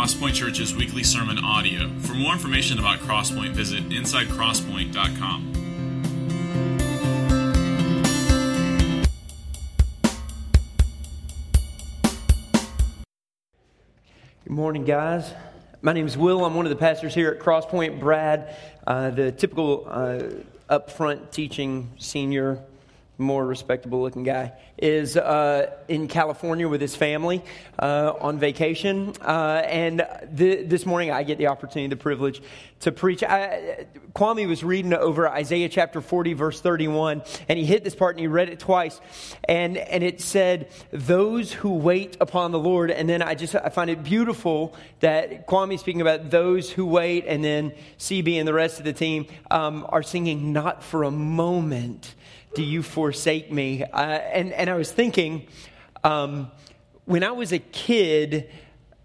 Crosspoint Church's weekly sermon audio. For more information about Crosspoint, visit insidecrosspoint.com. Good morning, guys. My name is Will. I'm one of the pastors here at Crosspoint. Brad, uh, the typical uh, upfront teaching senior more respectable looking guy, is uh, in California with his family uh, on vacation. Uh, and th- this morning I get the opportunity, the privilege to preach. I, Kwame was reading over Isaiah chapter 40, verse 31, and he hit this part and he read it twice. And, and it said, Those who wait upon the Lord. And then I just I find it beautiful that Kwame speaking about those who wait, and then CB and the rest of the team um, are singing, Not for a moment do you forsake me? Uh, and, and I was thinking, um, when I was a kid,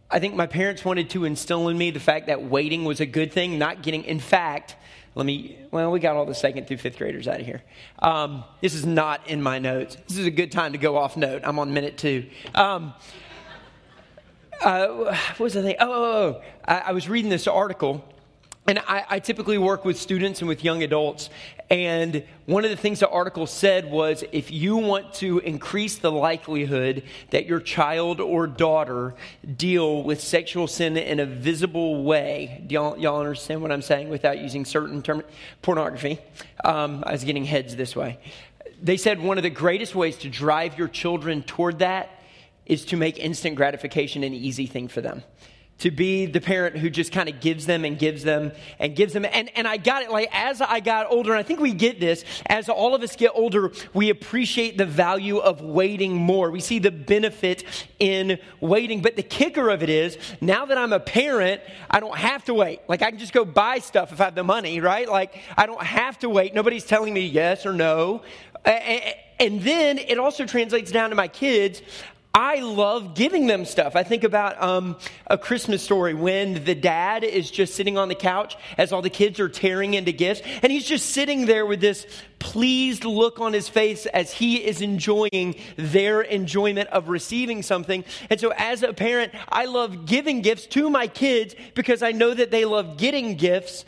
I think my parents wanted to instill in me the fact that waiting was a good thing, not getting, in fact, let me, well, we got all the second through fifth graders out of here. Um, this is not in my notes. This is a good time to go off note. I'm on minute two. Um, uh, what was I thinking? Oh, oh, oh. I, I was reading this article and I, I, typically work with students and with young adults. And one of the things the article said was if you want to increase the likelihood that your child or daughter deal with sexual sin in a visible way, do y'all, y'all understand what I'm saying without using certain term pornography? Um, I was getting heads this way. They said one of the greatest ways to drive your children toward that is to make instant gratification an easy thing for them to be the parent who just kind of gives them and gives them and gives them. And, and I got it like as I got older, and I think we get this, as all of us get older, we appreciate the value of waiting more. We see the benefit in waiting. But the kicker of it is, now that I'm a parent, I don't have to wait. Like I can just go buy stuff if I have the money, right? Like I don't have to wait. Nobody's telling me yes or no. And then it also translates down to my kids. I love giving them stuff. I think about um, a Christmas story when the dad is just sitting on the couch as all the kids are tearing into gifts, and he's just sitting there with this pleased look on his face as he is enjoying their enjoyment of receiving something. And so, as a parent, I love giving gifts to my kids because I know that they love getting gifts.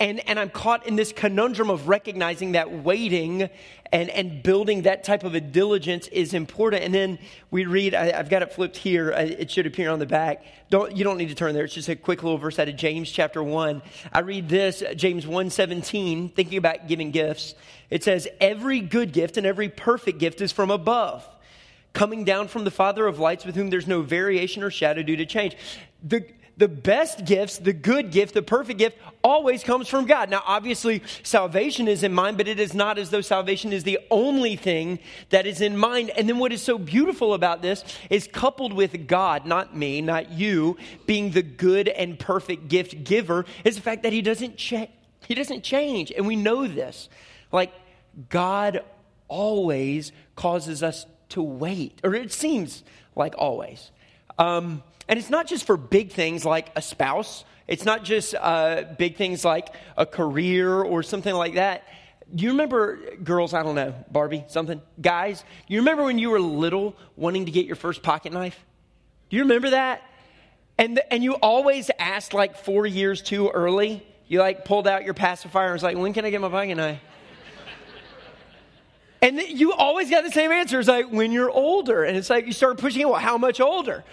And, and I'm caught in this conundrum of recognizing that waiting and, and building that type of a diligence is important. And then we read, I, have got it flipped here. Uh, it should appear on the back. Don't, you don't need to turn there. It's just a quick little verse out of James chapter 1. I read this, James 1 17, thinking about giving gifts. It says, Every good gift and every perfect gift is from above coming down from the Father of lights, with whom there's no variation or shadow due to change. The, the best gifts, the good gift, the perfect gift, always comes from God. Now, obviously, salvation is in mind, but it is not as though salvation is the only thing that is in mind. And then what is so beautiful about this is coupled with God, not me, not you, being the good and perfect gift giver, is the fact that He doesn't change. He doesn't change. And we know this. Like, God always causes us to wait, or it seems like always. Um, and it's not just for big things like a spouse, it's not just uh, big things like a career or something like that. Do you remember, girls, I don't know, Barbie, something? Guys, you remember when you were little wanting to get your first pocket knife? Do you remember that? And, and you always asked like four years too early. You like pulled out your pacifier and was like, when can I get my pocket knife? And you always got the same answer. It's like, when you're older. And it's like, you start pushing it, well, how much older?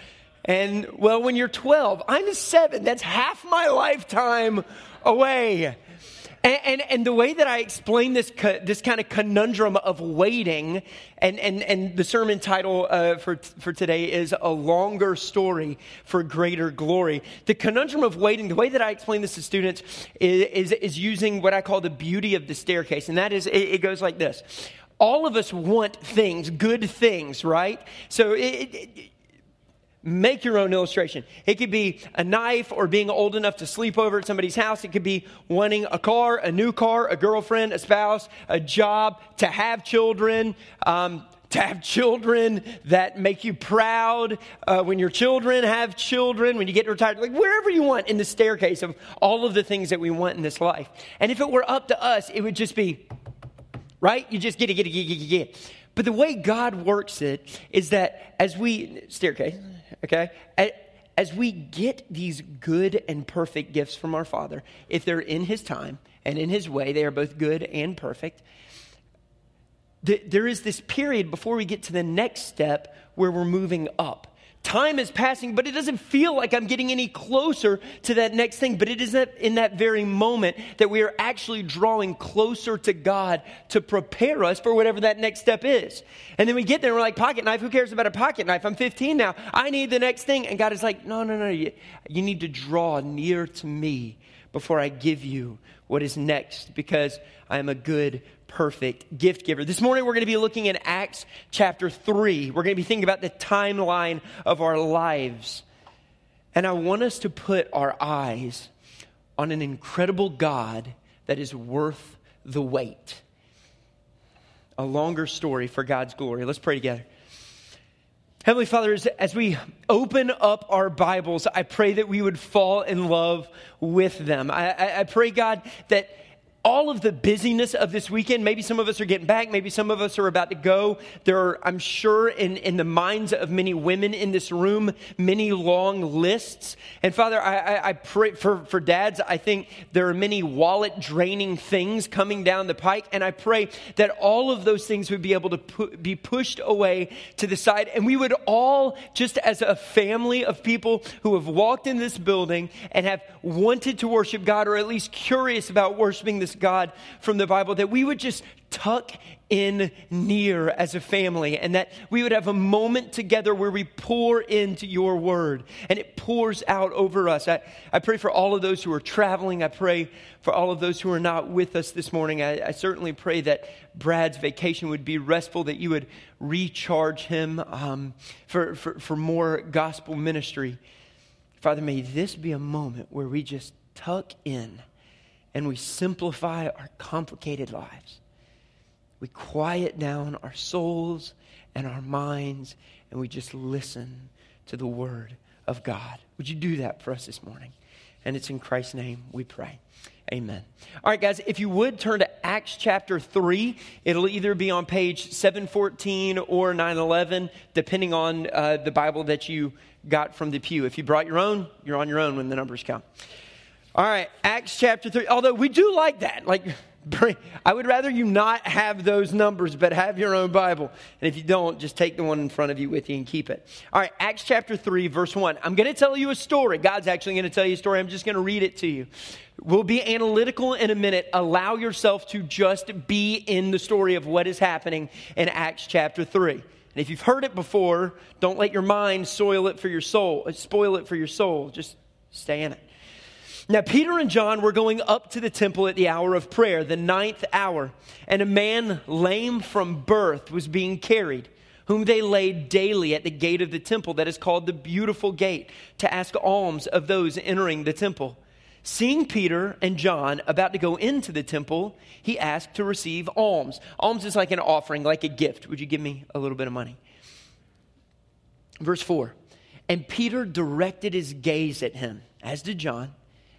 And well, when you're 12, I'm seven. That's half my lifetime away. And, and, and, the way that I explain this, this kind of conundrum of waiting, and, and, and the sermon title uh, for, for today is A Longer Story for Greater Glory. The conundrum of waiting, the way that I explain this to students is, is, is using what I call the beauty of the staircase. And that is, it, it goes like this All of us want things, good things, right? So it, it, Make your own illustration. It could be a knife or being old enough to sleep over at somebody's house. It could be wanting a car, a new car, a girlfriend, a spouse, a job, to have children, um, to have children that make you proud. Uh, when your children have children, when you get retired, like wherever you want in the staircase of all of the things that we want in this life. And if it were up to us, it would just be, right? You just get it, get it, get it, get it. But the way God works it is that as we, staircase, okay? as we get these good and perfect gifts from our Father, if they're in His time and in His way, they are both good and perfect. There is this period before we get to the next step where we're moving up. Time is passing, but it doesn't feel like I'm getting any closer to that next thing. But it is in that very moment that we are actually drawing closer to God to prepare us for whatever that next step is. And then we get there and we're like, pocket knife, who cares about a pocket knife? I'm 15 now. I need the next thing. And God is like, no, no, no. You, you need to draw near to me before I give you what is next because I am a good perfect gift giver. This morning we're going to be looking in Acts chapter 3. We're going to be thinking about the timeline of our lives. And I want us to put our eyes on an incredible God that is worth the wait. A longer story for God's glory. Let's pray together. Heavenly Father, as, as, we open up our Bibles, I pray that we would fall in love with them. I, I, I pray, God, that all of the busyness of this weekend, maybe some of us are getting back, maybe some of us are about to go. There are, I'm sure, in, in the minds of many women in this room, many long lists. And Father, I, I, I pray for, for dads, I think there are many wallet draining things coming down the pike. And I pray that all of those things would be able to pu- be pushed away to the side. And we would all, just as a family of people who have walked in this building and have wanted to worship God, or at least curious about worshiping God from the Bible, that we would just tuck in near as a family and that we would have a moment together where we pour into your word and it pours out over us. I, I pray for all of those who are traveling. I pray for all of those who are not with us this morning. I, I certainly pray that Brad's vacation would be restful, that you would recharge him um, for, for, for more gospel ministry. Father, may this be a moment where we just tuck in and we simplify our complicated lives. We quiet down our souls and our minds, and we just listen to the Word of God. Would you do that for us this morning? And it's in Christ's name we pray. Amen. All right, guys, if you would turn to Acts chapter 3, it'll either be on page 714 or 911, depending on uh, the Bible that you got from the pew. If you brought your own, you're on your own when the numbers come. All right, Acts chapter 3. Although we do like that. Like, I would rather you not have those numbers, but have your own Bible. And if you don't, just take the one in front of you with you and keep it. All right, Acts chapter 3, verse 1. I'm going to tell you a story. God's actually going to tell you a story. I'm just going to read it to you. We'll be analytical in a minute. Allow yourself to just be in the story of what is happening in Acts chapter 3. And if you've heard it before, don't let your mind soil it for your soul, spoil it for your soul. Just stay in it. Now, Peter and John were going up to the temple at the hour of prayer, the ninth hour, and a man lame from birth was being carried, whom they laid daily at the gate of the temple that is called the Beautiful Gate, to ask alms of those entering the temple. Seeing Peter and John about to go into the temple, he asked to receive alms. Alms is like an offering, like a gift. Would you give me a little bit of money? Verse 4 And Peter directed his gaze at him, as did John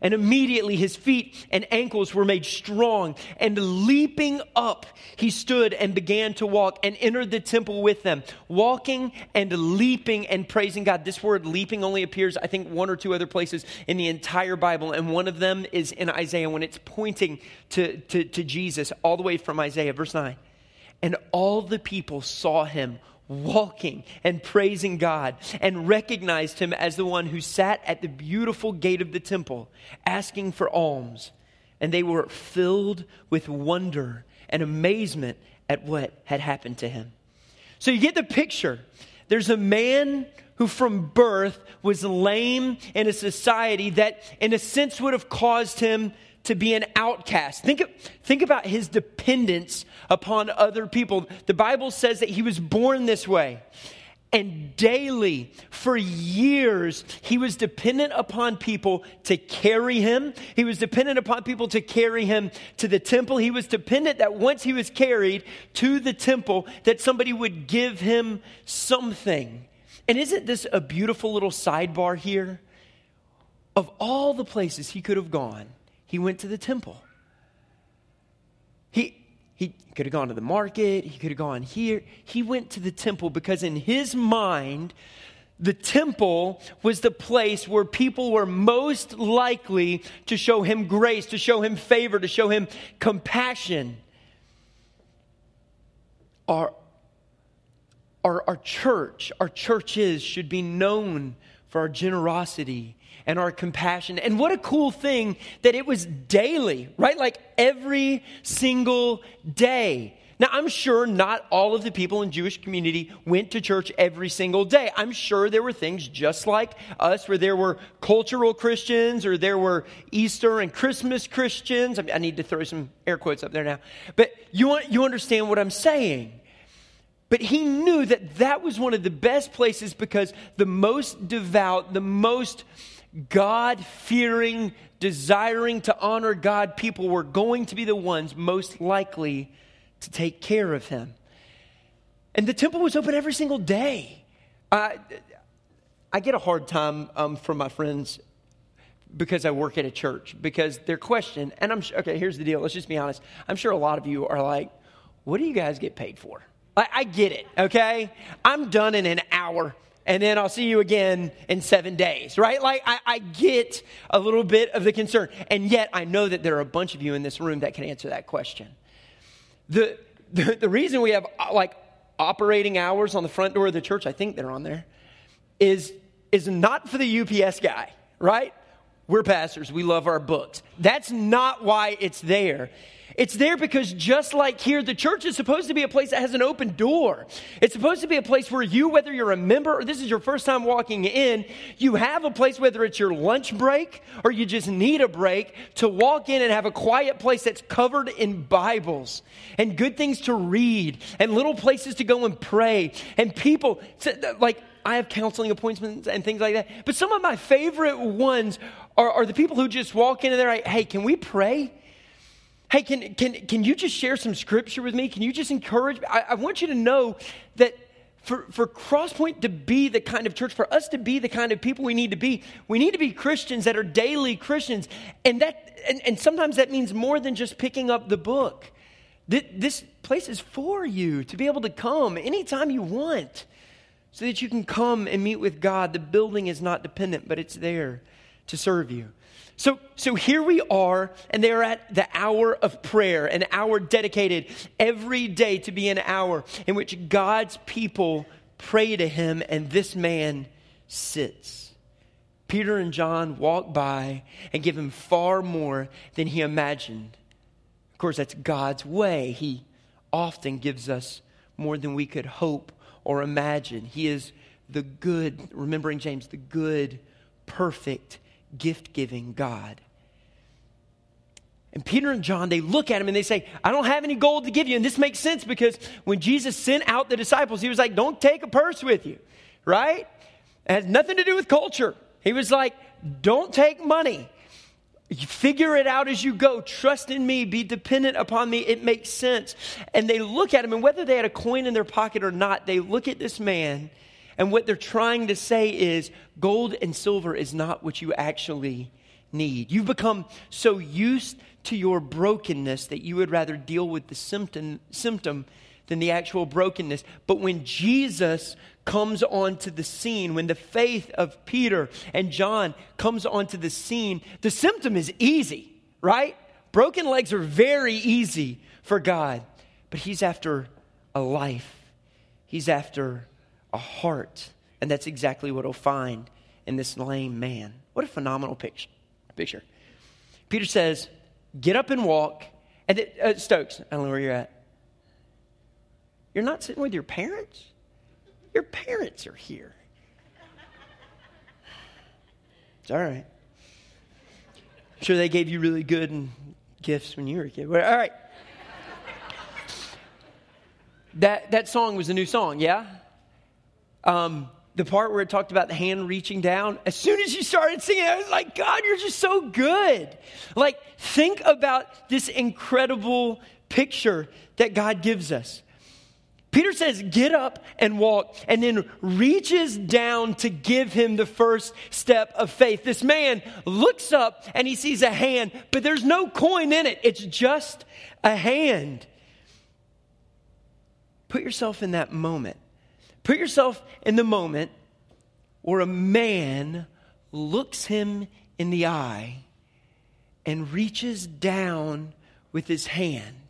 And immediately his feet and ankles were made strong. And leaping up, he stood and began to walk and entered the temple with them, walking and leaping and praising God. This word leaping only appears, I think, one or two other places in the entire Bible. And one of them is in Isaiah when it's pointing to, to, to Jesus, all the way from Isaiah, verse 9. And all the people saw him walking and praising God and recognized him as the one who sat at the beautiful gate of the temple asking for alms. And they were filled with wonder and amazement at what had happened to him. So you get the picture. There's a man who from birth was lame in a society that, in a sense, would have caused him to be an outcast. Think, think about his dependence upon other people. The Bible says that he was born this way. And daily, for years, he was dependent upon people to carry him. He was dependent upon people to carry him to the temple. He was dependent that once he was carried to the temple, that somebody would give him something. And isn't this a beautiful little sidebar here? Of all the places he could have gone, he went to the temple. He, he could have gone to the market, he could have gone here. He went to the temple because, in his mind, the temple was the place where people were most likely to show him grace, to show him favor, to show him compassion. Our, our, our church, our churches should be known for our generosity and our compassion. And what a cool thing that it was daily, right? Like every single day. Now, I'm sure not all of the people in Jewish community went to church every single day. I'm sure there were things just like us where there were cultural Christians or there were Easter and Christmas Christians. I need to throw some air quotes up there now. But you, you understand what I'm saying. But he knew that that was one of the best places because the most devout, the most God fearing, desiring to honor God people were going to be the ones most likely to take care of him. And the temple was open every single day. I get a hard time um, from my friends because I work at a church because their question, and I'm okay, here's the deal, let's just be honest. I'm sure a lot of you are like, what do you guys get paid for? I, I get it, okay? I'm done in an hour and then I'll see you again in seven days, right? Like, I, I, get a little bit of the concern. And yet, I know that there are a bunch of you in this room that can answer that question. The, the, the reason we have, uh, like, operating hours on the front door of the church, I think they're on there, is, is not for the UPS guy, right? We're pastors, we love our books. That's not why it's there. It's there because just like here, the church is supposed to be a place that has an open door. It's supposed to be a place where you, whether you're a member or this is your first time walking in, you have a place, whether it's your lunch break or you just need a break, to walk in and have a quiet place that's covered in Bibles and good things to read and little places to go and pray and people like I have counseling appointments and things like that. But some of my favorite ones are, are the people who just walk in and they're like, hey, can we pray? Hey, can, can, can you just share some scripture with me? Can you just encourage me? I, I want you to know that for, for Crosspoint to be the kind of church, for us to be the kind of people we need to be, we need to be Christians that are daily Christians. And, that, and, and sometimes that means more than just picking up the book. This place is for you to be able to come anytime you want so that you can come and meet with God. The building is not dependent, but it's there to serve you. So, so here we are, and they are at the hour of prayer, an hour dedicated every day to be an hour in which God's people pray to him, and this man sits. Peter and John walk by and give him far more than he imagined. Of course, that's God's way. He often gives us more than we could hope or imagine. He is the good, remembering James, the good, perfect, gift giving God. And Peter and John, they look at him and they say, I don't have any gold to give you. And this makes sense because when Jesus sent out the disciples, he was like, Don't take a purse with you, right? It has nothing to do with culture. He was like, Don't take money. You figure it out as you go. Trust in me. Be dependent upon me. It makes sense. And they look at him, and whether they had a coin in their pocket or not, they look at this man and what they're trying to say is gold and silver is not what you actually need. You've become so used to your brokenness that you would rather deal with the symptom, symptom than the actual brokenness. But when Jesus comes onto the scene, when the faith of Peter and John comes onto the scene, the symptom is easy, right? Broken legs are very easy for God, but He's after a life, He's after a heart. And that's exactly what he'll find in this lame man. What a phenomenal picture. picture. Peter says, Get up and walk. And it, uh, Stokes, I don't know where you're at. You're not sitting with your parents? Your parents are here. It's all right. I'm sure they gave you really good gifts when you were a kid. All right. That, that song was a new song, yeah? Um, the part where it talked about the hand reaching down, as soon as you started singing, I was like, God, you're just so good. Like, think about this incredible picture that God gives us. Peter says, Get up and walk, and then reaches down to give him the first step of faith. This man looks up and he sees a hand, but there's no coin in it, it's just a hand. Put yourself in that moment. Put yourself in the moment where a man looks him in the eye and reaches down with his hand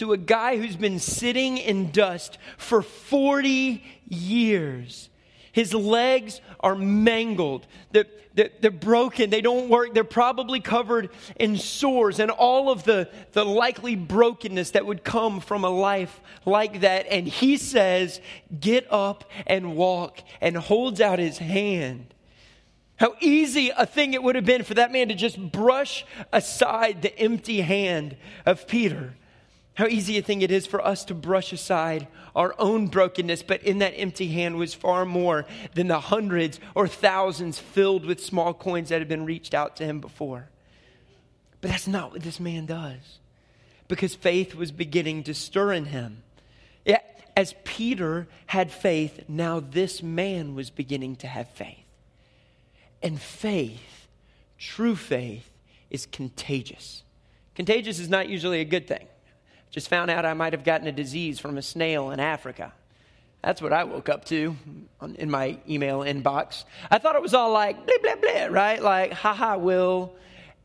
to a guy who's been sitting in dust for 40 years. His legs are mangled. They're, they're, they're, broken. They don't work. They're probably covered in sores and all of the, the likely brokenness that would come from a life like that. And he says, Get up and walk, and holds out his hand. How easy a thing it would have been for that man to just brush aside the empty hand of Peter. How easy a thing it is for us to brush aside our own brokenness, but in that empty hand was far more than the hundreds or thousands filled with small coins that had been reached out to him before. But that's not what this man does, because faith was beginning to stir in him. Yeah, as Peter had faith, now this man was beginning to have faith. And faith, true faith, is contagious. Contagious is not usually a good thing. Just found out I might have gotten a disease from a snail in Africa. That's what I woke up to in my email inbox. I thought it was all like blah, blah, blah, right? Like, haha, Will.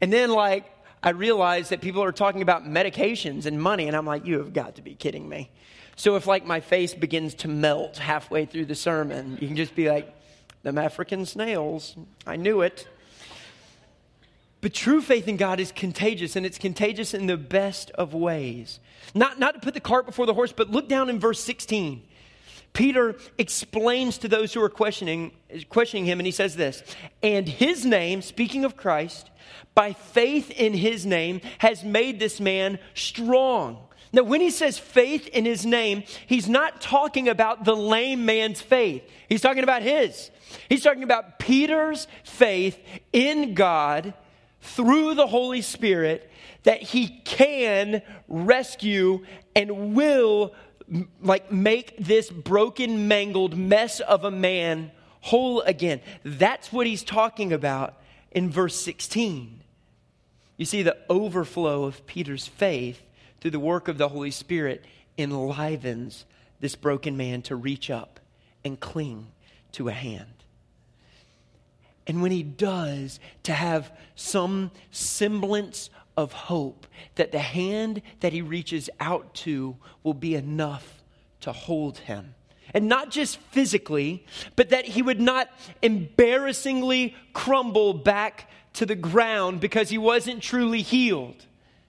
And then, like, I realized that people are talking about medications and money, and I'm like, you have got to be kidding me. So if, like, my face begins to melt halfway through the sermon, you can just be like, them African snails. I knew it. But true faith in God is contagious, and it's contagious in the best of ways. Not, not to put the cart before the horse, but look down in verse 16. Peter explains to those who are questioning, questioning him, and he says this And his name, speaking of Christ, by faith in his name, has made this man strong. Now, when he says faith in his name, he's not talking about the lame man's faith. He's talking about his. He's talking about Peter's faith in God through the Holy Spirit that he can rescue and will like make this broken mangled mess of a man whole again. That's what he's talking about in verse 16 you see the overflow of peter's faith through the work of the holy spirit enlivens this broken man to reach up and cling to a hand and when he does, to have some semblance of hope that the hand that he reaches out to will be enough to hold him. And not just physically, but that he would not embarrassingly crumble back to the ground because he wasn't truly healed.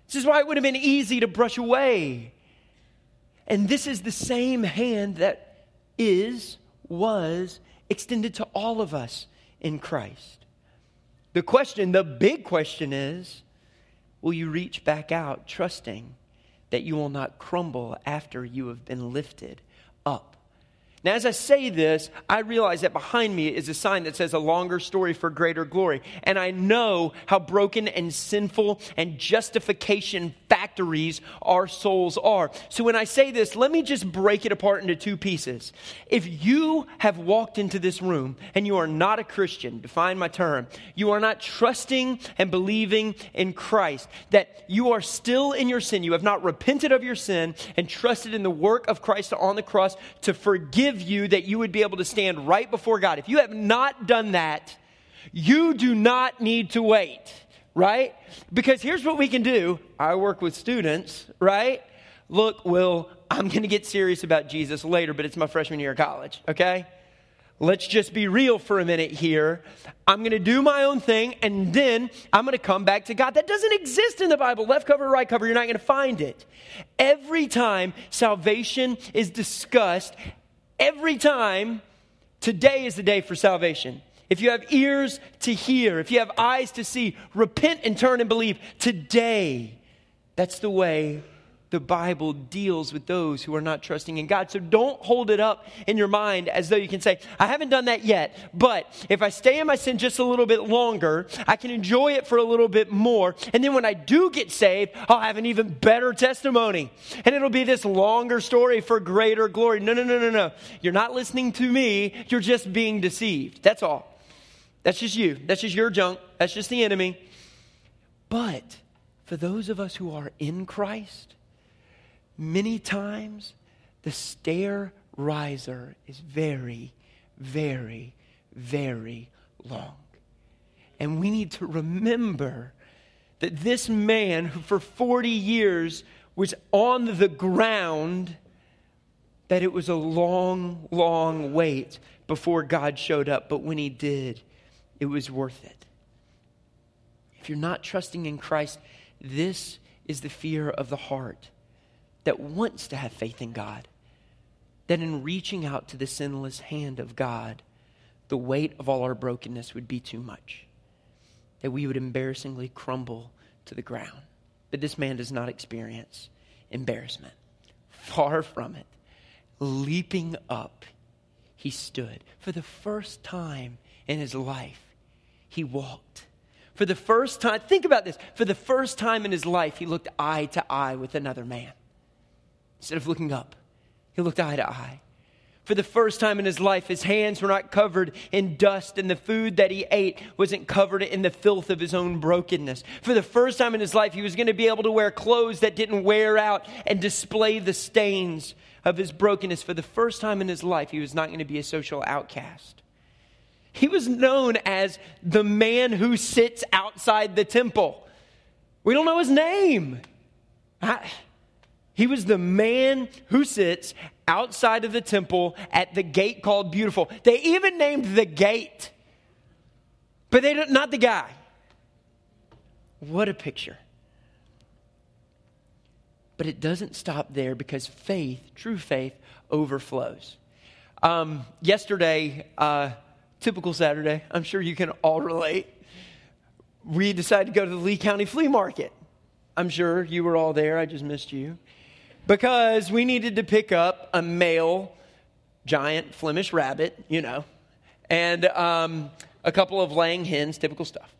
This is why it would have been easy to brush away. And this is the same hand that is, was extended to all of us in Christ. The question, the big question is will you reach back out trusting that you will not crumble after you have been lifted? Now, as I say this, I realize that behind me is a sign that says a longer story for greater glory. And I know how broken and sinful and justification factories our souls are. So when I say this, let me just break it apart into two pieces. If you have walked into this room and you are not a Christian, define my term, you are not trusting and believing in Christ, that you are still in your sin, you have not repented of your sin and trusted in the work of Christ on the cross to forgive you that you would be able to stand right before God. If you have not done that, you do not need to wait, right? Because here's what we can do. I work with students, right? Look, Will, I'm going to get serious about Jesus later, but it's my freshman year of college, okay? Let's just be real for a minute here. I'm going to do my own thing and then I'm going to come back to God. That doesn't exist in the Bible. Left cover, right cover, you're not going to find it. Every time salvation is discussed, every time, today is the day for salvation. If you have ears to hear, if you have eyes to see, repent and turn and believe. Today, that's the way the Bible deals with those who are not trusting in God. So don't hold it up in your mind as though you can say, I haven't done that yet, but if I stay in my sin just a little bit longer, I can enjoy it for a little bit more. And then when I do get saved, I'll have an even better testimony. And it'll be this longer story for greater glory. No, no, no, no, no. You're not listening to me, you're just being deceived. That's all. That's just you. That's just your junk. That's just the enemy. But for those of us who are in Christ, many times the stair riser is very, very, very long. And we need to remember that this man who for 40 years was on the ground, that it was a long, long wait before God showed up. But when he did, it was worth it. If you're not trusting in Christ, this is the fear of the heart that wants to have faith in God. That in reaching out to the sinless hand of God, the weight of all our brokenness would be too much. That we would embarrassingly crumble to the ground. But this man does not experience embarrassment. Far from it. Leaping up, he stood. For the first time in his life, he walked for the first time, think about this. For the first time in his life, he looked eye to eye with another man. Instead of looking up, he looked eye to eye. For the first time in his life, his hands were not covered in dust, and the food that he ate wasn't covered in the filth of his own brokenness. For the first time in his life, he was going to be able to wear clothes that didn't wear out and display the stains of his brokenness. For the first time in his life, he was not going to be a social outcast. He was known as the man who sits outside the temple. We don't know his name. I, he was the man who sits outside of the temple at the gate called Beautiful. They even named the gate, but they don't, not the guy. What a picture. But it doesn't stop there because faith, true faith, overflows. Um, yesterday, uh, typical Saturday. I'm sure you can all relate. We decided to go to the Lee County Flea Market. I'm sure you were all there. I just missed you. Because we needed to pick up a male giant Flemish rabbit, you know, and um, a couple of laying hens, typical stuff.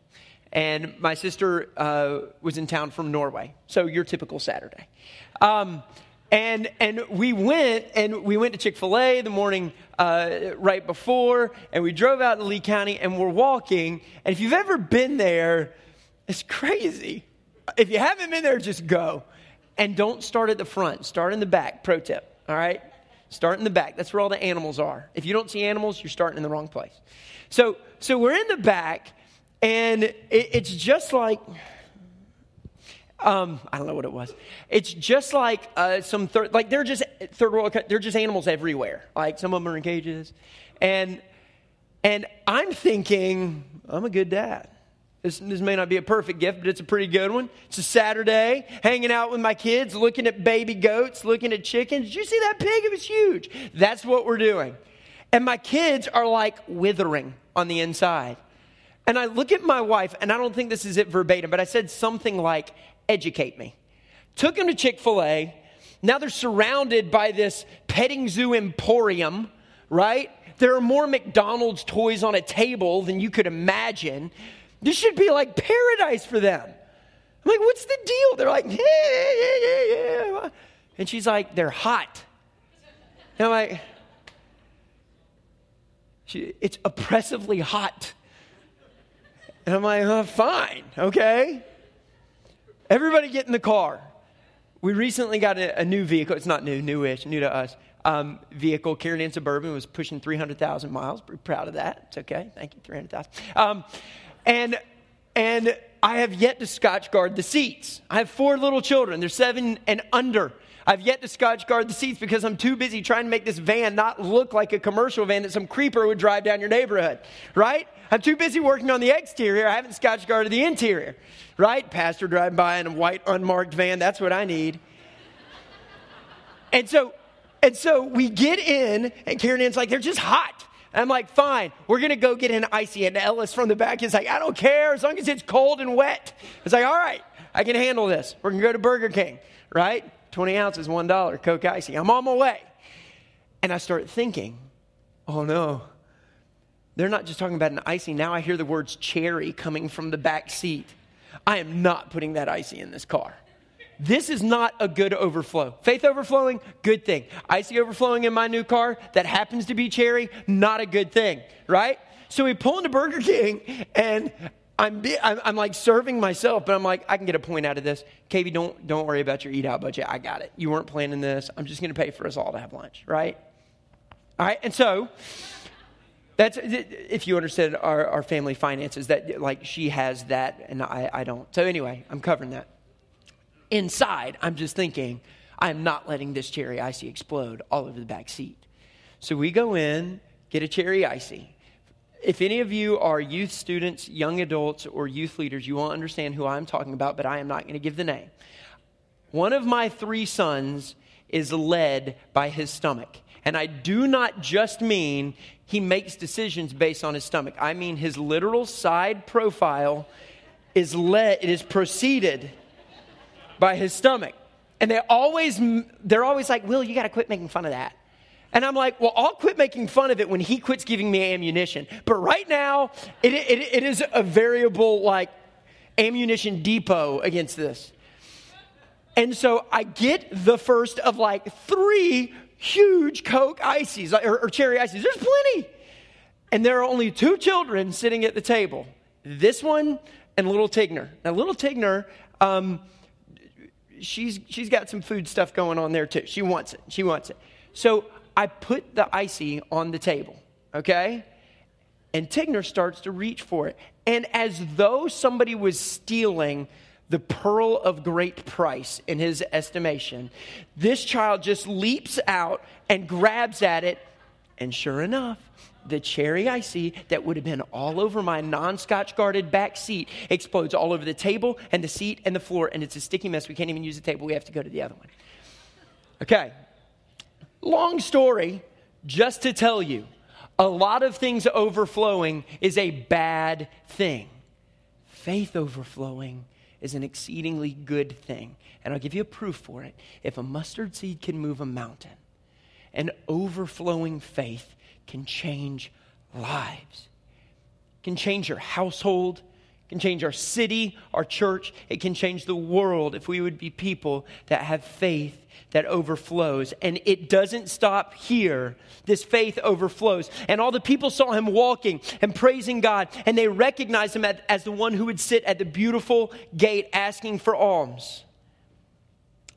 And my sister uh, was in town from Norway, so your typical Saturday. Um, and, and we went and we went to Chick-fil-A the morning uh, right before, and we drove out to Lee County and we're walking. And if you've ever been there, it's crazy. If you haven't been there, just go. And don't start at the front, start in the back. Pro tip, all right? Start in the back. That's where all the animals are. If you don't see animals, you're starting in the wrong place. So, so we're in the back, and it, it's just like um, I don't know what it was. It's just like uh, some third, like they're just third world. They're just animals everywhere. Like some of them are in cages, and and I'm thinking I'm a good dad. This, this may not be a perfect gift, but it's a pretty good one. It's a Saturday, hanging out with my kids, looking at baby goats, looking at chickens. Did you see that pig? It was huge. That's what we're doing. And my kids are like withering on the inside. And I look at my wife, and I don't think this is it verbatim, but I said something like, educate me. Took them to Chick fil A. Now they're surrounded by this petting zoo emporium, right? There are more McDonald's toys on a table than you could imagine. This should be like paradise for them. I'm like, what's the deal? They're like, yeah, yeah, yeah, yeah. And she's like, they're hot. And I'm like, she, it's oppressively hot. And I'm like, oh, fine, okay. Everybody get in the car. We recently got a, a new vehicle. It's not new, newish, new to us. Um, vehicle, Carrier Suburban, was pushing 300,000 miles. Pretty proud of that. It's okay. Thank you, 300,000. Um, and, and I have yet to scotch guard the seats. I have four little children. They're seven and under. I've yet to scotch guard the seats because I'm too busy trying to make this van not look like a commercial van that some creeper would drive down your neighborhood, right? I'm too busy working on the exterior. I haven't Scotchgarded the interior, right? Pastor driving by in a white unmarked van. That's what I need. And so, and so we get in, and Karen Ann's like, they're just hot. And I'm like, fine, we're gonna go get an icy. And Ellis from the back is like, I don't care as long as it's cold and wet. It's like, all right, I can handle this. We're gonna go to Burger King, right? 20 ounces, $1, Coke Icy. I'm on my way. And I start thinking, oh no, they're not just talking about an icy. Now I hear the words cherry coming from the back seat. I am not putting that icy in this car. This is not a good overflow. Faith overflowing, good thing. Icy overflowing in my new car that happens to be cherry, not a good thing, right? So we pull into Burger King and I'm, I'm, I'm, like serving myself, but I'm like, I can get a point out of this. KB, don't, don't worry about your eat out budget. I got it. You weren't planning this. I'm just going to pay for us all to have lunch, right? All right. And so that's, if you understand our, our family finances, that like she has that and I, I don't. So anyway, I'm covering that. Inside, I'm just thinking, I'm not letting this cherry icy explode all over the back seat. So we go in, get a cherry icy if any of you are youth students, young adults, or youth leaders, you won't understand who I'm talking about, but I am not going to give the name. One of my three sons is led by his stomach. And I do not just mean he makes decisions based on his stomach. I mean his literal side profile is led, it is preceded by his stomach. And they always, they're always like, Will, you got to quit making fun of that. And I'm like, well, I'll quit making fun of it when he quits giving me ammunition. But right now, it, it, it is a variable, like, ammunition depot against this. And so I get the first of like three huge Coke ices or, or cherry ices. There's plenty. And there are only two children sitting at the table this one and little Tigner. Now, little Tigner, um, she's, she's got some food stuff going on there too. She wants it. She wants it. So I put the icy on the table, okay? And Tigner starts to reach for it. And as though somebody was stealing the pearl of great price in his estimation, this child just leaps out and grabs at it. And sure enough, the cherry icy that would have been all over my non scotch guarded back seat explodes all over the table and the seat and the floor. And it's a sticky mess. We can't even use the table. We have to go to the other one. Okay, Long story, just to tell you, a lot of things overflowing is a bad thing. Faith overflowing is an exceedingly good thing. And I'll give you a proof for it. If a mustard seed can move a mountain, an overflowing faith can change lives, can change your household, can change our city, our church. It can change the world if we would be people that have faith that overflows. And it doesn't stop here. This faith overflows. And all the people saw him walking and praising God, and they recognized him as the one who would sit at the beautiful gate asking for alms.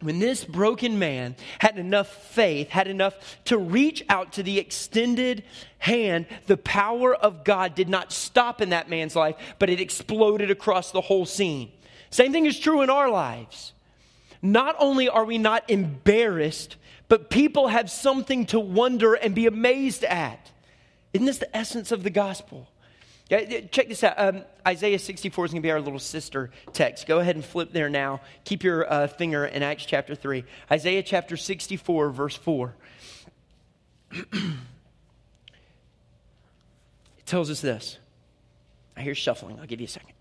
When this broken man had enough faith, had enough to reach out to the extended hand, the power of God did not stop in that man's life, but it exploded across the whole scene. Same thing is true in our lives. Not only are we not embarrassed, but people have something to wonder and be amazed at. Isn't this the essence of the gospel? Check this out. Um, Isaiah 64 is going to be our little sister text. Go ahead and flip there now. Keep your uh, finger in Acts chapter 3. Isaiah chapter 64, verse 4. it tells us this. I hear shuffling. I'll give you a second.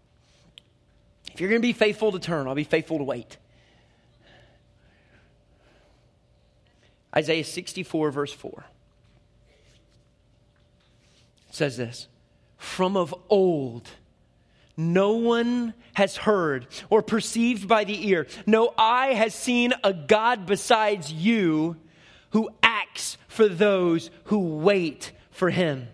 If you're going to be faithful to turn, I'll be faithful to wait. Isaiah 64, verse 4. It says this from of old. No one has heard or perceived by the ear. No eye has seen a God besides you who acts for those who wait for him.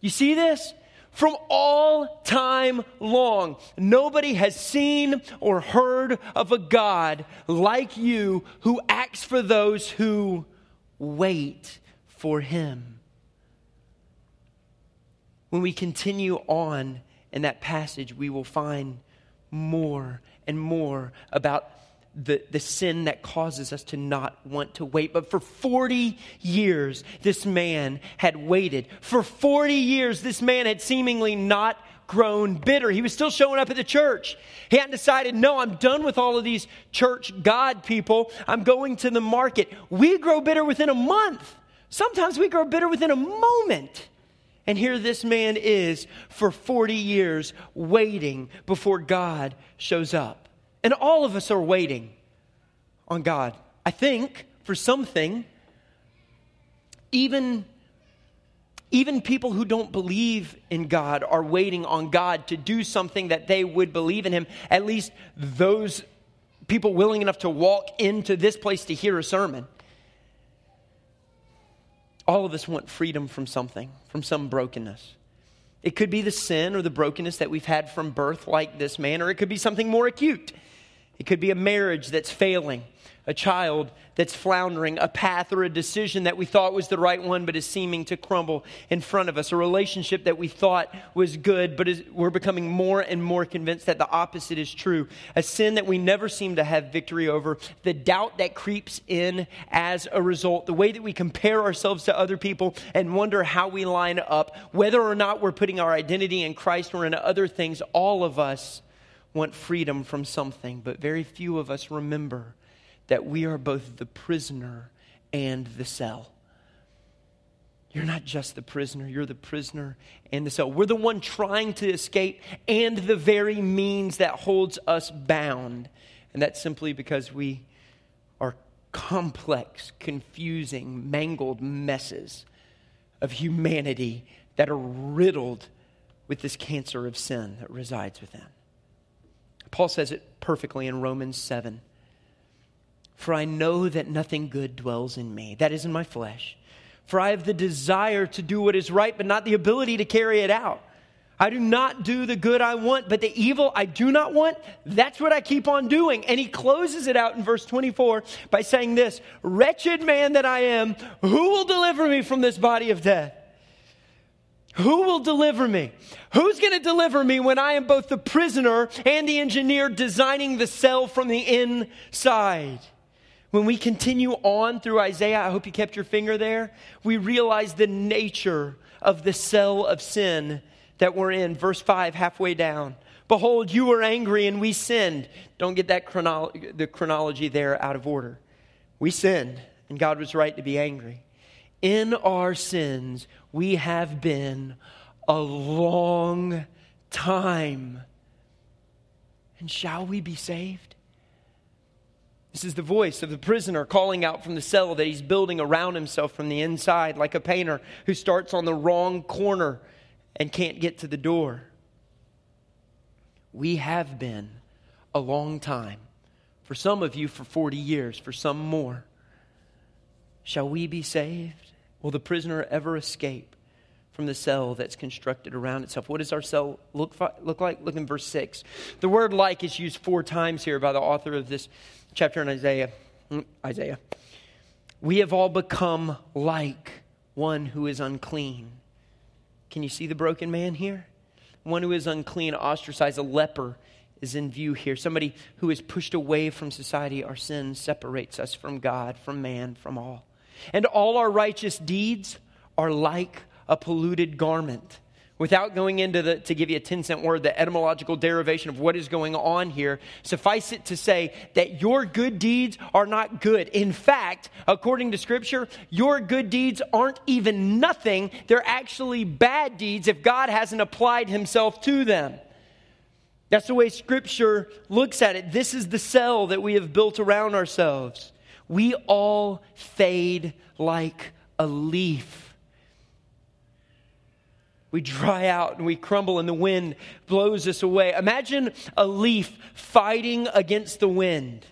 You see this? From all time long, nobody has seen or heard of a God like you who acts for those who wait for him when we continue on in that passage, we will find more and more about the, the sin that causes us to not want to wait. But for 40 years, this man had waited. For 40 years, this man had seemingly not grown bitter. He was still showing up at the church. He hadn't decided, no, I'm done with all of these church God people. I'm going to the market. We grow bitter within a month. Sometimes we grow bitter within a moment. And here this man is for 40 years waiting before God shows up. And all of us are waiting on God I think, for something, even, even people who don't believe in God are waiting on God to do something that they would believe in Him. At least those people willing enough to walk into this place to hear a sermon. All of us want freedom from something, from some brokenness. It could be the sin or the brokenness that we've had from birth, like this man, or it could be something more acute. It could be a marriage that's failing a child that's floundering, a path or a decision that we thought was the right one but is seeming to crumble in front of us, a relationship that we thought was good but is, we're becoming more and more convinced that the opposite is true, a sin that we never seem to have victory over, the doubt that creeps in as a result, the way that we compare ourselves to other people and wonder how we line up, whether or not we're putting our identity in Christ or in other things, all of us want freedom from something, but very few of us remember that we are both the prisoner and the cell. You're not just the prisoner, you're the prisoner and the cell. We're the one trying to escape and the very means that holds us bound. And that's simply because we are complex, confusing, mangled messes of humanity that are riddled with this cancer of sin that resides within. Paul says it perfectly in Romans 7. For I know that nothing good dwells in me, that is in my flesh. For I have the desire to do what is right, but not the ability to carry it out. I do not do the good I want, but the evil I do not want, that's what I keep on doing. And he closes it out in verse 24 by saying this Wretched man that I am, who will deliver me from this body of death? Who will deliver me? Who's going to deliver me when I am both the prisoner and the engineer designing the cell from the inside? When we continue on through Isaiah, I hope you kept your finger there, we realize the nature of the cell of sin that we're in. Verse 5, halfway down. Behold, you were angry and we sinned. Don't get that the chronology there out of order. We sinned, and God was right to be angry. In our sins, we have been a long time. And shall we be saved? This is the voice of the prisoner calling out from the cell that he's building around himself from the inside, like a painter who starts on the wrong corner and can't get to the door. We have been a long time. For some of you, for 40 years, for some more. Shall we be saved? Will the prisoner ever escape from the cell that's constructed around itself? What does our cell look, look like? Look in verse 6. The word like is used four times here by the author of this chapter in Isaiah. Mm, Isaiah. We have all become like one who is unclean. Can you see the broken man here? One who is unclean, ostracized, a leper is in view here. Somebody who is pushed away from society. Our sin separates us from God, from man, from all. And all our righteous deeds are like a polluted garment without going into the, to give you a 10 cent word, the etymological derivation of what is going on here, suffice it to say that your good deeds are not good. In fact, according to Scripture, your good deeds aren't even nothing. They're actually bad deeds if God hasn't applied Himself to them. That's the way Scripture looks at it. This is the cell that we have built around ourselves. We all fade like a leaf we dry out and we crumble, and the wind blows us away. Imagine a leaf fighting against the wind.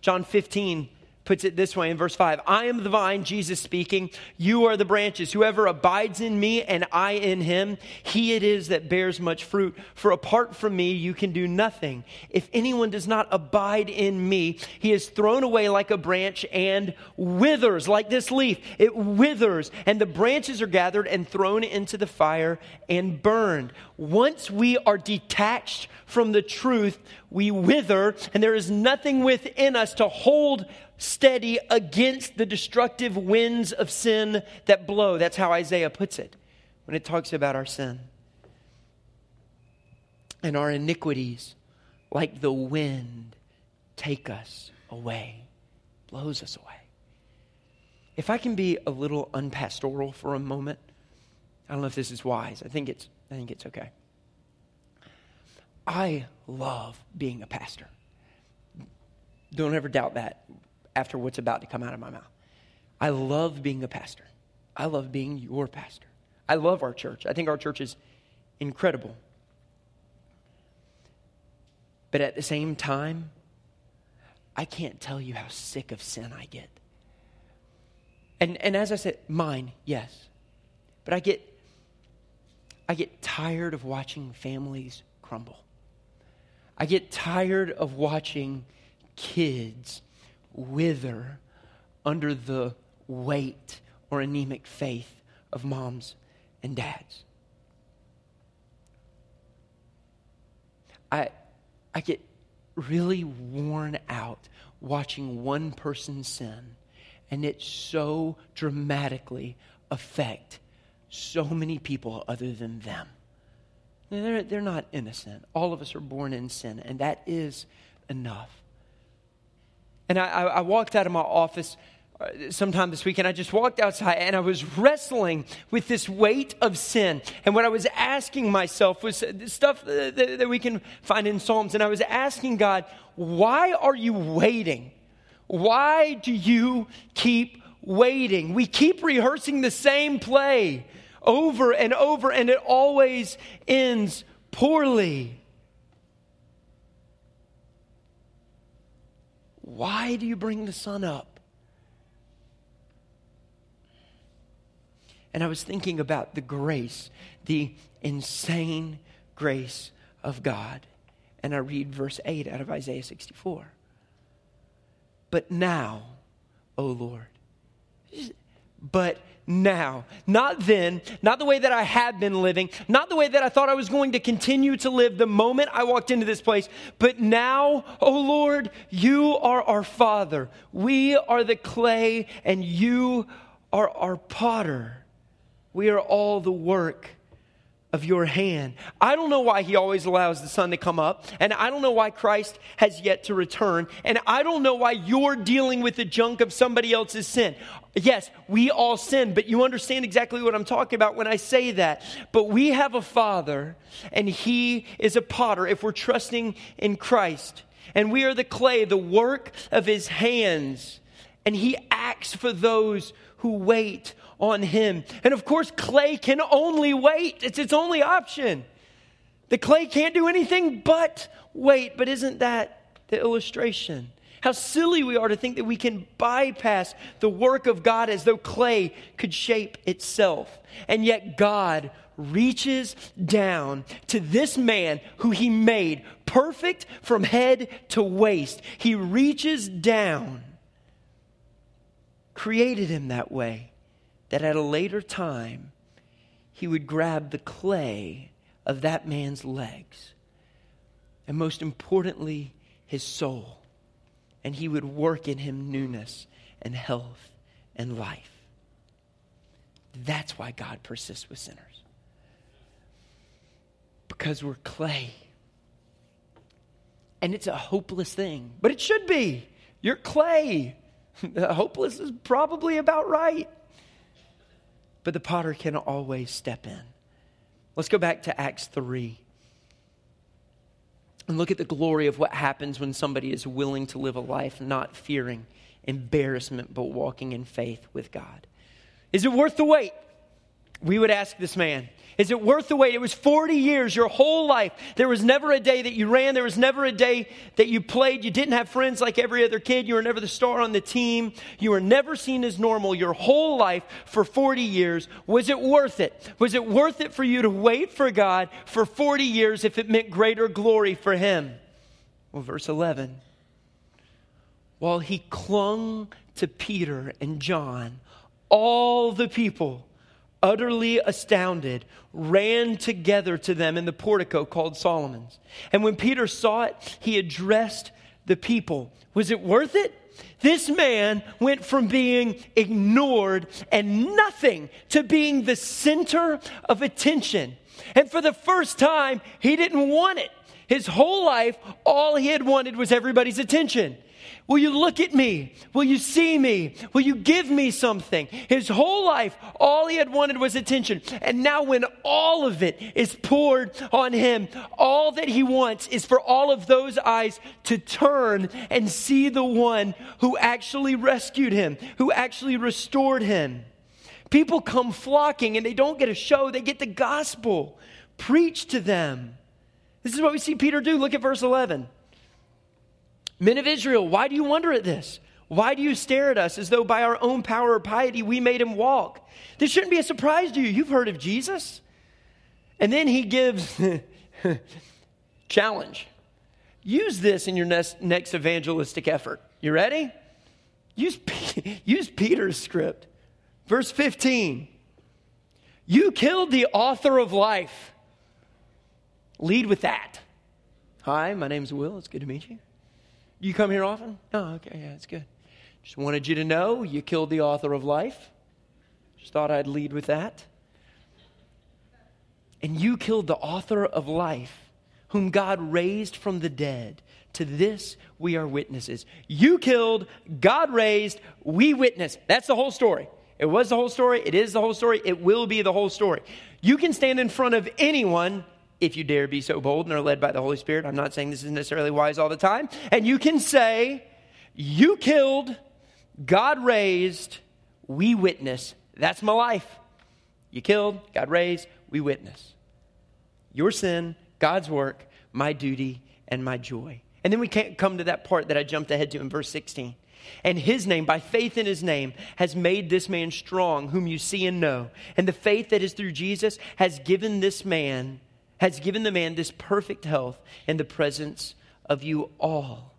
John 15, puts it this way in verse 5 I am the vine, Jesus speaking. You are the branches. Whoever abides in me and I in him, he it is that bears much fruit. For apart from me, you can do nothing. If anyone does not abide in me, he is thrown away like a branch and withers, like this leaf. It withers, and the branches are gathered and thrown into the fire and burned. Once we are detached from the truth, we wither, and there is nothing within us to hold steady against the destructive winds of sin that blow. That's how Isaiah puts it when it talks about our sin. And our iniquities, like the wind, take us away, blows us away. If I can be a little unpastoral for a moment, I don't know if this is wise. I think it's, I think it's okay. I love being a pastor. Don't ever doubt that after what's about to come out of my mouth. I love being a pastor. I love being your pastor. I love our church. I think our church is incredible. But at the same time, I can't tell you how sick of sin I get. And, and as I said, mine, yes. But I get, I get tired of watching families crumble. I get tired of watching kids wither under the weight or anemic faith of moms and dads. I, I get really worn out watching one person sin and it so dramatically affect so many people other than them. They're, they're not innocent. All of us are born in sin, and that is enough. And I, I walked out of my office uh, sometime this week, and I just walked outside and I was wrestling with this weight of sin. And what I was asking myself was stuff that, that we can find in Psalms. And I was asking God, why are you waiting? Why do you keep waiting? We keep rehearsing the same play over and over, and it always ends poorly. Why do you bring the sun up? And I was thinking about the grace, the insane grace of God. And I read verse 8 out of Isaiah 64. But now, O Lord, but now, not then, not the way that I had been living, not the way that I thought I was going to continue to live the moment I walked into this place, but now, oh Lord, you are our Father. We are the clay, and you are our potter. We are all the work of your hand. I don't know why he always allows the sun to come up, and I don't know why Christ has yet to return, and I don't know why you're dealing with the junk of somebody else's sin. Yes, we all sin, but you understand exactly what I'm talking about when I say that. But we have a Father, and He is a potter if we're trusting in Christ. And we are the clay, the work of His hands. And He acts for those who wait on him. And of course, clay can only wait, it's its only option. The clay can't do anything but wait. But isn't that the illustration? How silly we are to think that we can bypass the work of God as though clay could shape itself. And yet, God reaches down to this man who he made perfect from head to waist. He reaches down, created him that way that at a later time, he would grab the clay of that man's legs, and most importantly, his soul, and he would work in him newness and health and life. That's why God persists with sinners. Because we're clay. And it's a hopeless thing, but it should be. You're clay. hopeless is probably about right but the potter can always step in. Let's go back to Acts 3 and look at the glory of what happens when somebody is willing to live a life not fearing embarrassment, but walking in faith with God. Is it worth the wait? We would ask this man. Is it worth the wait? It was 40 years, your whole life. There was never a day that you ran. There was never a day that you played. You didn't have friends like every other kid. You were never the star on the team. You were never seen as normal your whole life for 40 years. Was it worth it? Was it worth it for you to wait for God for 40 years if it meant greater glory for Him? Well, verse 11. While he clung to Peter and John, all the people utterly astounded, ran together to them in the portico called Solomon's. And when Peter saw it, he addressed the people. Was it worth it? This man went from being ignored and nothing to being the center of attention. And for the first time, he didn't want it. His whole life, all he had wanted was everybody's attention. Will you look at me? Will you see me? Will you give me something? His whole life, all he had wanted was attention. And now, when all of it is poured on him, all that he wants is for all of those eyes to turn and see the one who actually rescued him, who actually restored him. People come flocking and they don't get a show, they get the gospel. Preach to them. This is what we see Peter do. Look at verse 11. Men of Israel, why do you wonder at this? Why do you stare at us as though by our own power or piety we made him walk? This shouldn't be a surprise to you. You've heard of Jesus. And then he gives challenge. Use this in your next, next evangelistic effort. You ready? Use, use Peter's script. Verse 15. You killed the author of life. Lead with that. Hi, my name's Will. It's good to meet you. You come here often? Oh, okay, yeah, it's good. Just wanted you to know you killed the author of life. Just thought I'd lead with that. And you killed the author of life, whom God raised from the dead. To this we are witnesses. You killed, God raised, we witness. That's the whole story. It was the whole story, it is the whole story, it will be the whole story. You can stand in front of anyone if you dare be so bold and are led by the Holy Spirit. I'm not saying this is necessarily wise all the time. And you can say, You killed, God raised, we witness. That's my life. You killed, God raised, we witness. Your sin, God's work, my duty, and my joy. And then we can't come to that part that I jumped ahead to in verse 16. And his name, by faith in his name, has made this man strong, whom you see and know. And the faith that is through Jesus has given this man has given the man this perfect health in the presence of you all.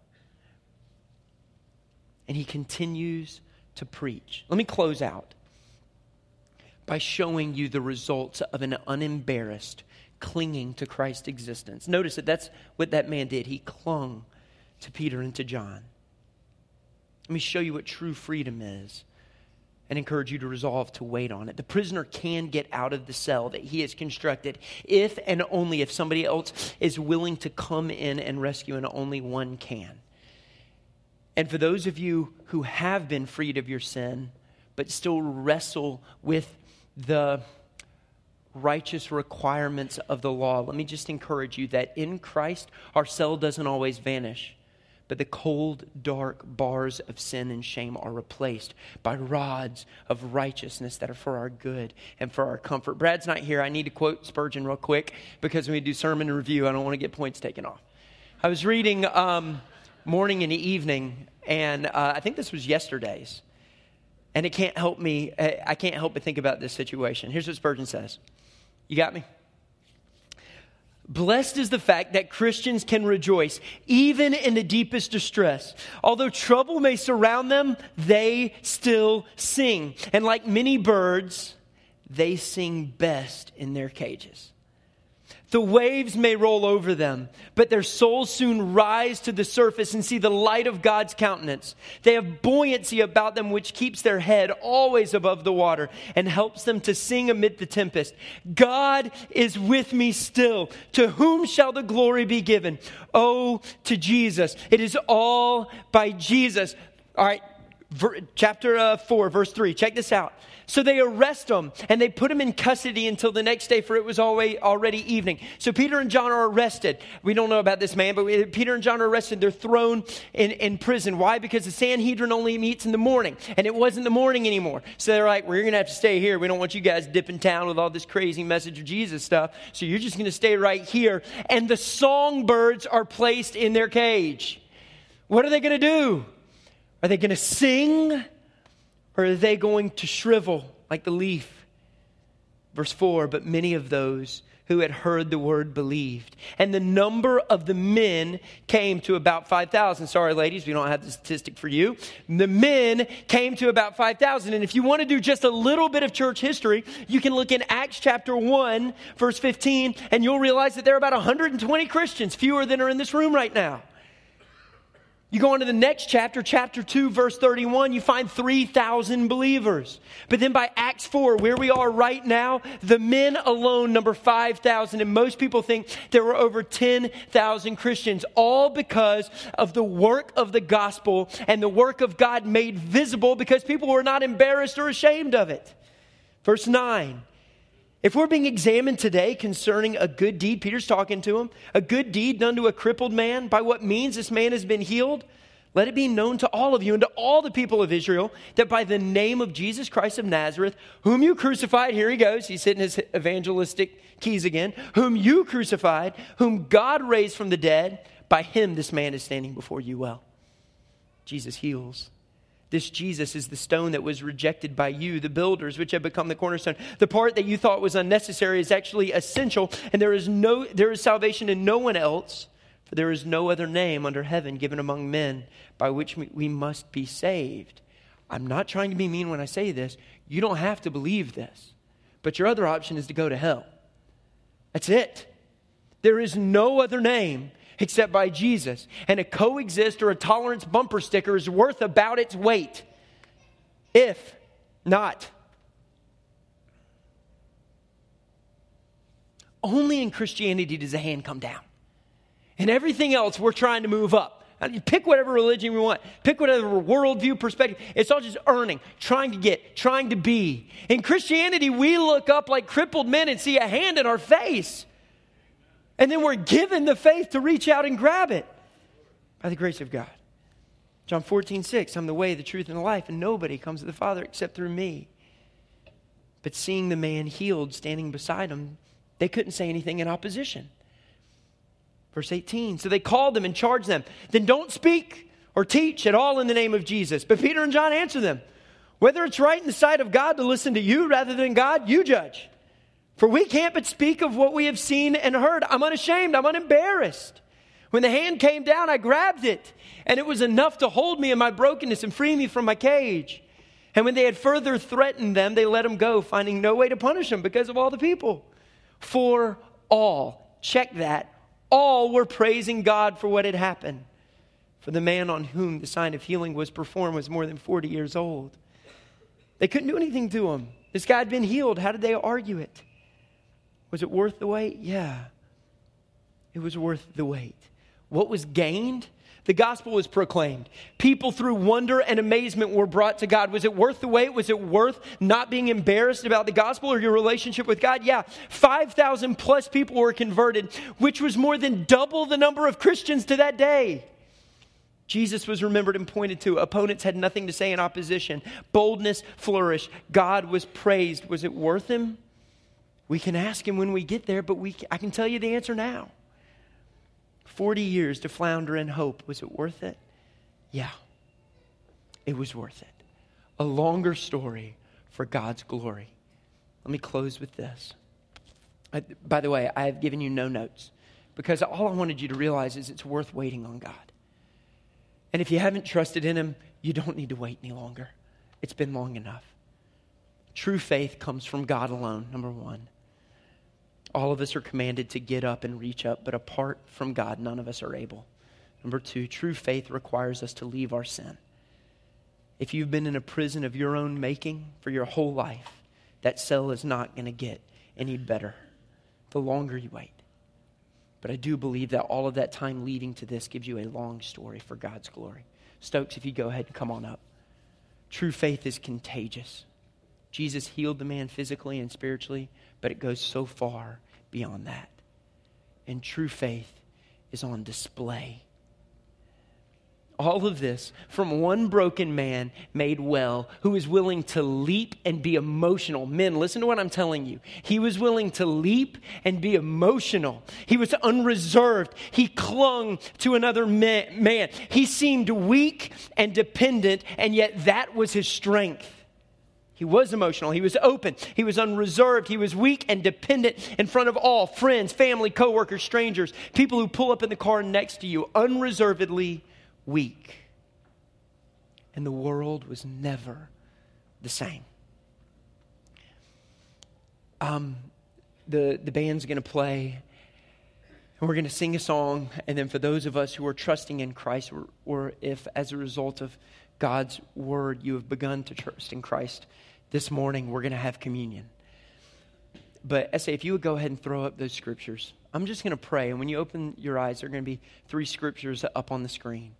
And he continues to preach. Let me close out by showing you the results of an unembarrassed clinging to Christ's existence. Notice that that's what that man did. He clung to Peter and to John. Let me show you what true freedom is and encourage you to resolve to wait on it. The prisoner can get out of the cell that he has constructed if and only if somebody else is willing to come in and rescue, and only one can. And for those of you who have been freed of your sin, but still wrestle with the righteous requirements of the law, let me just encourage you that in Christ, our cell doesn't always vanish but the cold, dark bars of sin and shame are replaced by rods of righteousness that are for our good and for our comfort. Brad's not here. I need to quote Spurgeon real quick because when we do sermon review, I don't want to get points taken off. I was reading um, morning and evening, and uh, I think this was yesterday's, and it can't help me. I can't help but think about this situation. Here's what Spurgeon says. You got me? Blessed is the fact that Christians can rejoice even in the deepest distress. Although trouble may surround them, they still sing. And like many birds, they sing best in their cages. The waves may roll over them, but their souls soon rise to the surface and see the light of God's countenance. They have buoyancy about them, which keeps their head always above the water and helps them to sing amid the tempest. God is with me still. To whom shall the glory be given? Oh, to Jesus. It is all by Jesus. All right, chapter uh, 4, verse 3. Check this out. So they arrest him and they put him in custody until the next day, for it was already evening. So Peter and John are arrested. We don't know about this man, but we, Peter and John are arrested. They're thrown in, in prison. Why? Because the Sanhedrin only meets in the morning, and it wasn't the morning anymore. So they're like, we're going to have to stay here. We don't want you guys dipping town with all this crazy message of Jesus stuff. So you're just going to stay right here. And the songbirds are placed in their cage. What are they going to do? Are they going to sing? Or are they going to shrivel like the leaf? Verse 4 But many of those who had heard the word believed. And the number of the men came to about 5,000. Sorry, ladies, we don't have the statistic for you. The men came to about 5,000. And if you want to do just a little bit of church history, you can look in Acts chapter 1, verse 15, and you'll realize that there are about 120 Christians, fewer than are in this room right now. You go on to the next chapter, chapter 2, verse 31, you find 3,000 believers. But then by Acts 4, where we are right now, the men alone number 5,000. And most people think there were over 10,000 Christians, all because of the work of the gospel and the work of God made visible because people were not embarrassed or ashamed of it. Verse 9. If we're being examined today concerning a good deed, Peter's talking to him, a good deed done to a crippled man, by what means this man has been healed, let it be known to all of you and to all the people of Israel that by the name of Jesus Christ of Nazareth, whom you crucified, here he goes, he's hitting his evangelistic keys again, whom you crucified, whom God raised from the dead, by him this man is standing before you well. Jesus heals. This Jesus is the stone that was rejected by you, the builders, which have become the cornerstone. The part that you thought was unnecessary is actually essential, and there is no there is salvation in no one else, for there is no other name under heaven given among men by which we must be saved. I'm not trying to be mean when I say this. You don't have to believe this. But your other option is to go to hell. That's it. There is no other name except by Jesus. And a coexist or a tolerance bumper sticker is worth about its weight. If not, only in Christianity does a hand come down. And everything else, we're trying to move up. Pick whatever religion we want. Pick whatever worldview perspective. It's all just earning, trying to get, trying to be. In Christianity, we look up like crippled men and see a hand in our face. And then we're given the faith to reach out and grab it by the grace of God. John 14, 6, I'm the way, the truth, and the life, and nobody comes to the Father except through me. But seeing the man healed standing beside him, they couldn't say anything in opposition. Verse 18, so they called them and charged them, then don't speak or teach at all in the name of Jesus. But Peter and John answer them, whether it's right in the sight of God to listen to you rather than God, you judge. For we can't but speak of what we have seen and heard. I'm unashamed, I'm unembarrassed. When the hand came down, I grabbed it, and it was enough to hold me in my brokenness and free me from my cage. And when they had further threatened them, they let them go, finding no way to punish them because of all the people. For all, check that, all were praising God for what had happened. For the man on whom the sign of healing was performed was more than 40 years old. They couldn't do anything to him. This guy had been healed. How did they argue it? Was it worth the wait? Yeah. It was worth the wait. What was gained? The gospel was proclaimed. People through wonder and amazement were brought to God. Was it worth the wait? Was it worth not being embarrassed about the gospel or your relationship with God? Yeah. 5,000 plus people were converted, which was more than double the number of Christians to that day. Jesus was remembered and pointed to. Opponents had nothing to say in opposition. Boldness flourished. God was praised. Was it worth him? We can ask him when we get there, but we, I can tell you the answer now. 40 years to flounder in hope. Was it worth it? Yeah, it was worth it. A longer story for God's glory. Let me close with this. I, by the way, I have given you no notes because all I wanted you to realize is it's worth waiting on God. And if you haven't trusted in Him, you don't need to wait any longer. It's been long enough. True faith comes from God alone, number one. All of us are commanded to get up and reach up, but apart from God, none of us are able. Number two, true faith requires us to leave our sin. If you've been in a prison of your own making for your whole life, that cell is not going to get any better the longer you wait. But I do believe that all of that time leading to this gives you a long story for God's glory. Stokes, if you go ahead and come on up. True faith is contagious. Jesus healed the man physically and spiritually, but it goes so far beyond that. And true faith is on display. All of this from one broken man made well who was willing to leap and be emotional. Men, listen to what I'm telling you. He was willing to leap and be emotional. He was unreserved. He clung to another man. He seemed weak and dependent, and yet that was his strength. He was emotional. He was open. He was unreserved. He was weak and dependent in front of all friends, family, coworkers, strangers, people who pull up in the car next to you, unreservedly weak. And the world was never the same. Um, the, the band's going to play. And we're going to sing a song. And then for those of us who are trusting in Christ, or, or if as a result of God's word you have begun to trust in Christ, this morning we're going to have communion. But Essay, if you would go ahead and throw up those scriptures, I'm just going to pray. And when you open your eyes, there are going to be three scriptures up on the screen.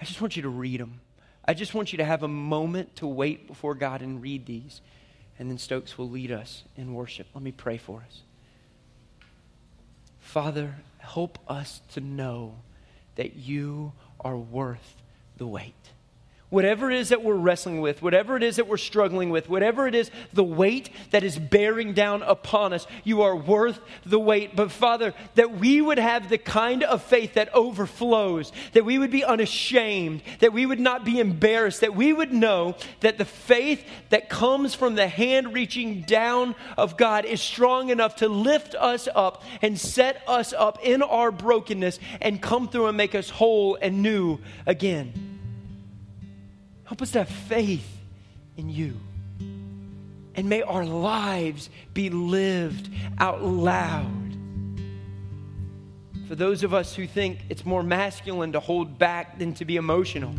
I just want you to read them. I just want you to have a moment to wait before God and read these. And then Stokes will lead us in worship. Let me pray for us. Father, help us to know that you are worth the wait. Whatever it is that we're wrestling with, whatever it is that we're struggling with, whatever it is, the weight that is bearing down upon us, you are worth the weight. But Father, that we would have the kind of faith that overflows, that we would be unashamed, that we would not be embarrassed, that we would know that the faith that comes from the hand reaching down of God is strong enough to lift us up and set us up in our brokenness and come through and make us whole and new again. Help us to have faith in you. And may our lives be lived out loud. For those of us who think it's more masculine to hold back than to be emotional.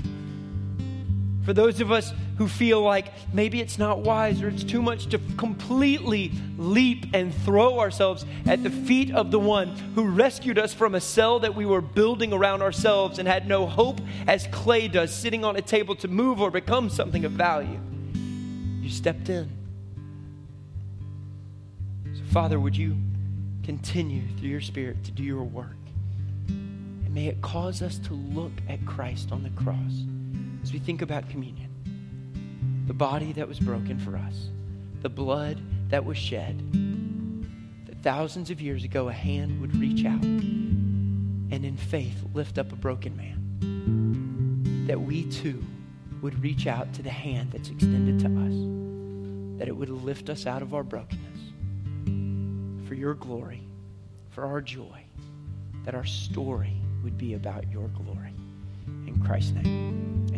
For those of us who feel like maybe it's not wise or it's too much to completely leap and throw ourselves at the feet of the one who rescued us from a cell that we were building around ourselves and had no hope as clay does, sitting on a table to move or become something of value. You stepped in. So, Father, would you continue through your Spirit to do your work? And may it cause us to look at Christ on the cross as we think about communion the body that was broken for us, the blood that was shed, that thousands of years ago a hand would reach out and in faith lift up a broken man, that we too would reach out to the hand that's extended to us, that it would lift us out of our brokenness for your glory, for our joy, that our story would be about your glory. In Christ's name.